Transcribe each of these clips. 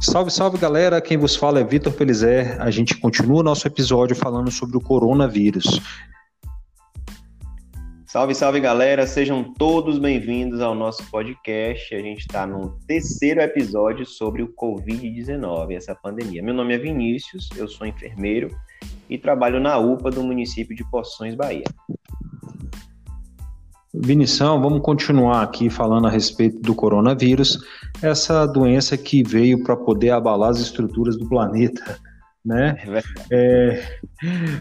Salve, salve galera, quem vos fala é Vitor Pelizé. A gente continua nosso episódio falando sobre o coronavírus. Salve, salve galera, sejam todos bem-vindos ao nosso podcast. A gente está no terceiro episódio sobre o Covid-19, essa pandemia. Meu nome é Vinícius, eu sou enfermeiro e trabalho na UPA do município de Poções, Bahia. Vinição, vamos continuar aqui falando a respeito do coronavírus, essa doença que veio para poder abalar as estruturas do planeta, né? É,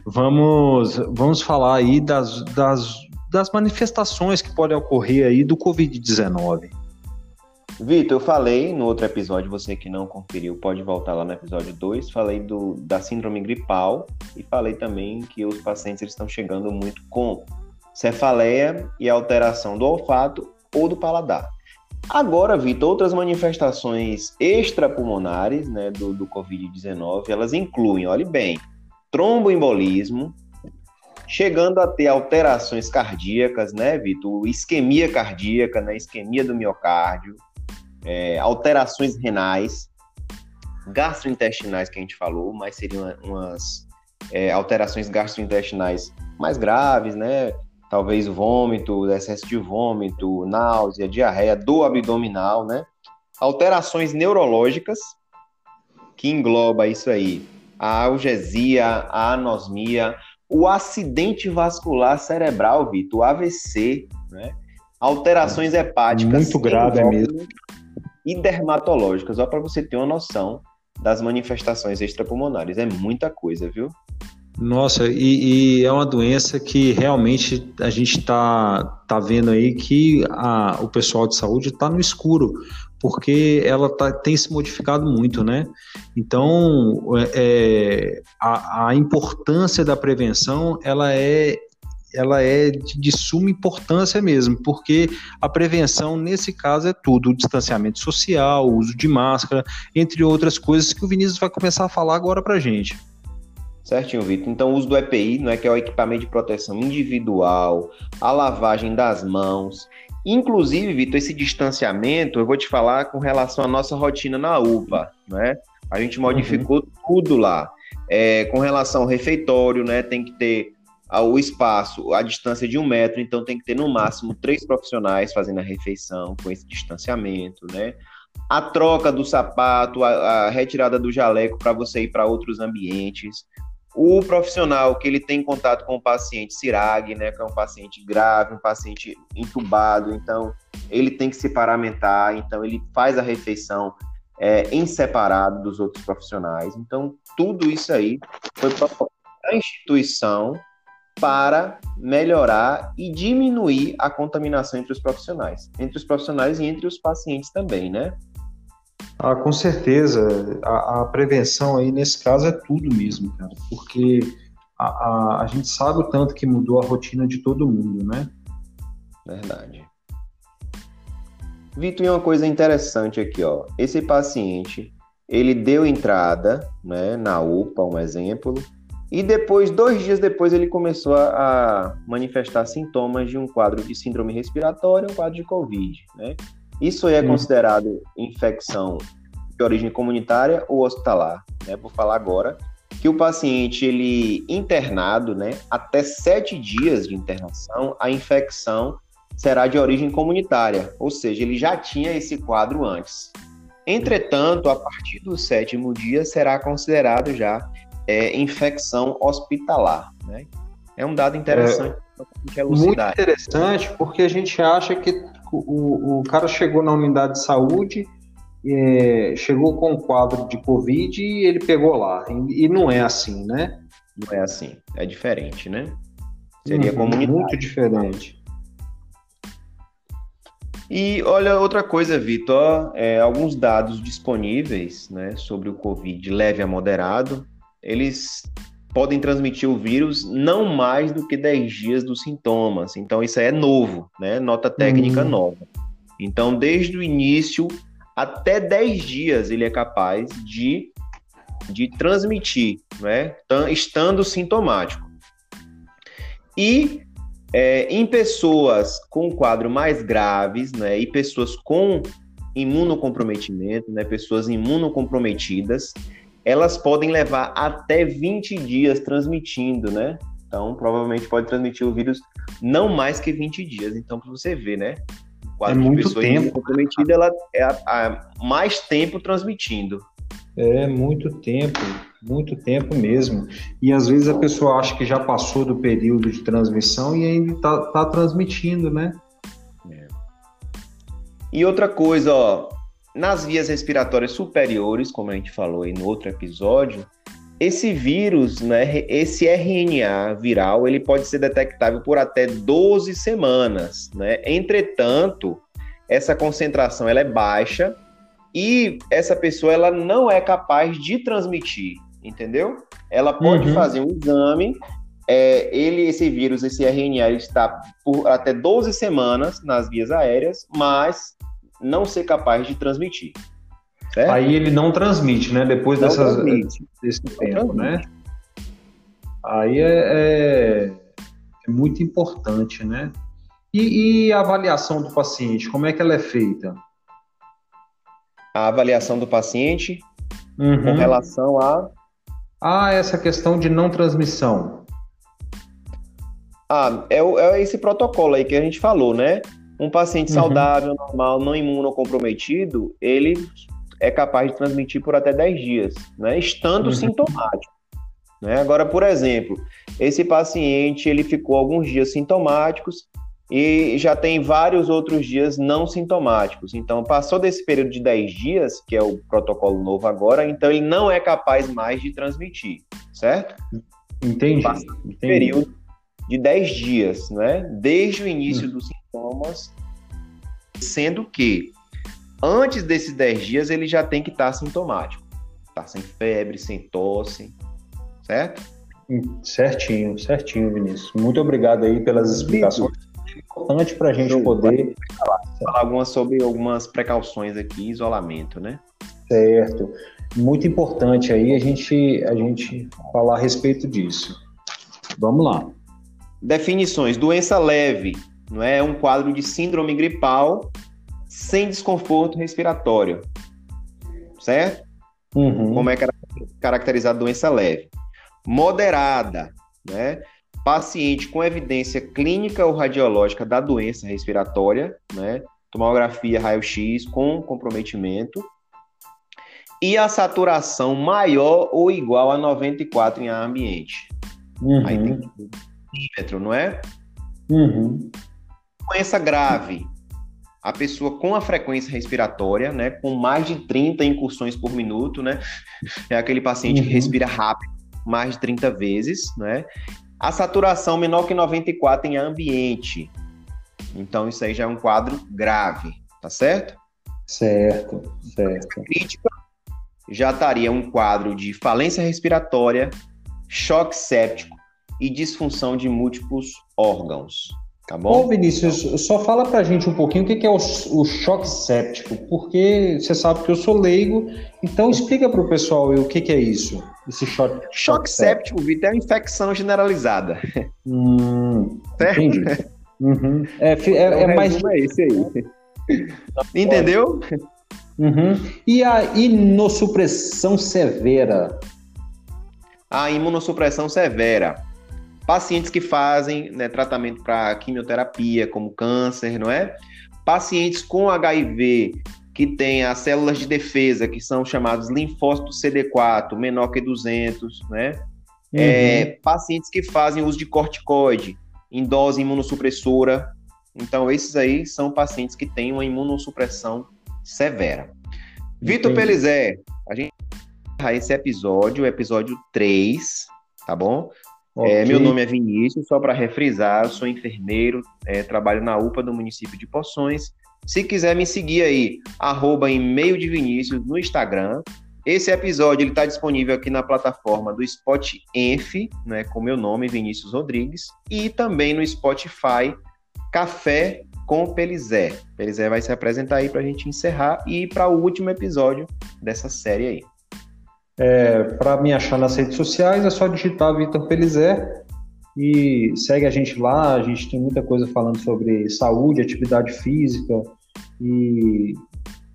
vamos, vamos falar aí das, das das manifestações que podem ocorrer aí do Covid-19. Vitor, eu falei no outro episódio, você que não conferiu, pode voltar lá no episódio 2, falei do, da síndrome gripal e falei também que os pacientes eles estão chegando muito com cefaleia e alteração do olfato ou do paladar. Agora, Vitor, outras manifestações extrapulmonares né, do, do Covid-19, elas incluem, olhe bem, tromboembolismo, chegando a ter alterações cardíacas, né, Vitor? Isquemia cardíaca, né? Isquemia do miocárdio, é, alterações renais, gastrointestinais que a gente falou, mas seriam umas é, alterações gastrointestinais mais graves, né? Talvez vômito, excesso de vômito, náusea, diarreia, dor abdominal, né? Alterações neurológicas, que engloba isso aí, a algesia, a anosmia, o acidente vascular cerebral, Vitor, o AVC, né? alterações hepáticas. Muito grave mesmo. E dermatológicas, só para você ter uma noção das manifestações extrapulmonares. É muita coisa, viu? Nossa, e, e, é uma doença que realmente a gente está tá vendo aí que a, o pessoal de saúde está no escuro, porque ela tá, tem se modificado muito, né? Então, é, é, a, a, importância da prevenção, ela é ela é de, suma importância mesmo, porque a prevenção, nesse caso, é tudo: o distanciamento social, o uso de máscara, entre outras coisas que o Vinícius vai começar a falar agora para gente. Certinho, Vitor. Então, o uso do EPI, não é que é o equipamento de proteção individual, a lavagem das mãos. Inclusive, Vitor, esse distanciamento, eu vou te falar com relação à nossa rotina na UPA, né? A gente modificou uhum. tudo lá. É, com relação ao refeitório, né? Tem que ter o espaço, a distância de um metro, então tem que ter no máximo três profissionais fazendo a refeição com esse distanciamento, né? A troca do sapato, a, a retirada do jaleco para você ir para outros ambientes. O profissional que ele tem contato com o paciente CIRAG, né, que é um paciente grave, um paciente entubado, então ele tem que se paramentar, então ele faz a refeição é, em separado dos outros profissionais. Então, tudo isso aí foi a instituição para melhorar e diminuir a contaminação entre os profissionais, entre os profissionais e entre os pacientes também, né? Ah, com certeza. A, a, prevenção aí, nesse caso, é tudo mesmo, cara. Porque a, a, a, gente sabe o tanto que mudou a rotina de todo mundo, né? Verdade. Vitor, e uma coisa interessante aqui, ó. Esse paciente, ele deu entrada, né, na UPA, um exemplo, e depois, dois dias depois, ele começou a, manifestar sintomas de um quadro de síndrome respiratória, um quadro de Covid, né? Isso aí é hum. considerado infecção de origem comunitária ou hospitalar, né? Vou falar agora que o paciente ele internado, né, até sete dias de internação, a infecção será de origem comunitária, ou seja, ele já tinha esse quadro antes. Entretanto, a partir do sétimo dia será considerado já é, infecção hospitalar, né? É um dado interessante. É, muito interessante, porque a gente acha que o, o cara chegou na unidade de saúde, é, chegou com um quadro de Covid e ele pegou lá. E, e, não é assim, né? Não é assim, é diferente, né? Seria uhum, Muito diferente. E olha, outra coisa, Vitor, é, alguns dados disponíveis né, sobre o Covid leve a moderado, eles podem transmitir o vírus não mais do que 10 dias dos sintomas. Então, isso é novo, né? Nota técnica uhum. nova. Então, desde o início até 10 dias ele é capaz de, de transmitir, né? Estando sintomático. E é, em pessoas com quadro mais graves, né? E pessoas com imunocomprometimento, né, pessoas imunocomprometidas, elas podem levar até 20 dias transmitindo, né? Então, provavelmente pode transmitir o vírus não mais que 20 dias. Então, para você ver, né? É muito tempo. comprometida, ela é a, a mais tempo transmitindo. É muito tempo, muito tempo mesmo. E às vezes a pessoa acha que já passou do período de transmissão e ainda está tá transmitindo, né? É. E outra coisa, ó, nas vias respiratórias superiores, como a gente falou aí no outro episódio, esse vírus, né, esse RNA viral, ele pode ser detectável por até 12 semanas, né? Entretanto, essa concentração ela é baixa e essa pessoa ela não é capaz de transmitir, entendeu? Ela pode uhum. fazer um exame, é, ele, esse vírus, esse RNA, ele está por até 12 semanas nas vias aéreas, mas não ser capaz de transmitir. Certo? Aí ele não transmite, né? Depois dessas, desse não tempo, transmite. né? Aí é, é, é, muito importante, né? E, e, a avaliação do paciente, como é que ela é feita? A avaliação do paciente uhum. com relação a... Ah, essa questão de não transmissão. Ah, é, é esse protocolo aí que a gente falou, né? Um paciente uhum. saudável, normal, não imunocomprometido, ele é capaz de transmitir por até 10 dias, né? Estando uhum. sintomático. Né? Agora, por exemplo, esse paciente ele ficou alguns dias sintomáticos e já tem vários outros dias não sintomáticos. Então, passou desse período de 10 dias, que é o protocolo novo agora, então ele não é capaz mais de transmitir, certo? Entendi. Passa entendi. período de 10 dias, né? Desde o início hum. dos sintomas, sendo que antes desses 10 dias ele já tem que estar tá sintomático. Tá sem febre, sem tosse, certo? Hum, certinho, certinho, Vinícius. Muito obrigado aí pelas explicações. É importante para a gente poder falar, falar algumas sobre algumas precauções aqui, isolamento, né? Certo. Muito importante aí a gente, a gente falar a respeito disso. Vamos lá. Definições: doença leve, não é um quadro de síndrome gripal sem desconforto respiratório, certo? Uhum. Como é caracterizada doença leve? Moderada, né? Paciente com evidência clínica ou radiológica da doença respiratória, né? Tomografia, raio-x com comprometimento. E a saturação maior ou igual a 94 em ar ambiente. Uhum. Aí tem milímetro, não é? Uhum. Doença grave. A pessoa com a frequência respiratória, né, com mais de 30 incursões por minuto, né? É aquele paciente uhum. que respira rápido, mais de 30 vezes, né? A saturação menor que 94 em ambiente. Então isso aí já é um quadro grave, tá certo? Certo, certo. crítica já estaria um quadro de falência respiratória, choque séptico e disfunção de múltiplos órgãos. Tá bom? Ô, Vinícius, só fala pra gente um pouquinho o que é o, o choque séptico, porque você sabe que eu sou leigo, então explica para o pessoal o que, é isso, esse choque, choque, choque séptico, Vitor, é uma infecção generalizada. Hum, certo? Entendi. Uhum. É, é, é mais. É esse aí. Entendeu? Uhum. E a imunossupressão severa? A imunossupressão severa pacientes que fazem né, tratamento para quimioterapia, como câncer, não é? Pacientes com HIV que têm as células de defesa, que são chamados linfócitos CD4, menor que 200, né? Uhum. É, pacientes que fazem uso de corticoide em dose imunossupressora. Então, esses aí são pacientes que têm uma imunossupressão severa. Vitor Pelizé, a gente esse episódio, o episódio 3, tá bom? Okay. É, meu nome é Vinícius, só para refrisar, eu sou enfermeiro, é, trabalho na UPA do município de Poções. Se quiser me seguir aí, arroba e-mail de Vinícius no Instagram. Esse episódio está disponível aqui na plataforma do Spot Enf, né, com meu nome, Vinícius Rodrigues, e também no Spotify Café com Pelizé. Pelizé vai se apresentar aí para a gente encerrar e ir para o último episódio dessa série aí. É, para me achar nas redes sociais é só digitar Vitor Pelizé e segue a gente lá. A gente tem muita coisa falando sobre saúde, atividade física e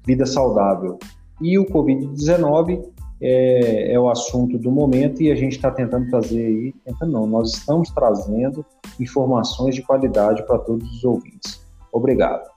vida saudável. E o Covid-19 é, é, o assunto do momento e a gente está tentando trazer aí, tentando não, nós estamos trazendo informações de qualidade para todos os ouvintes. Obrigado.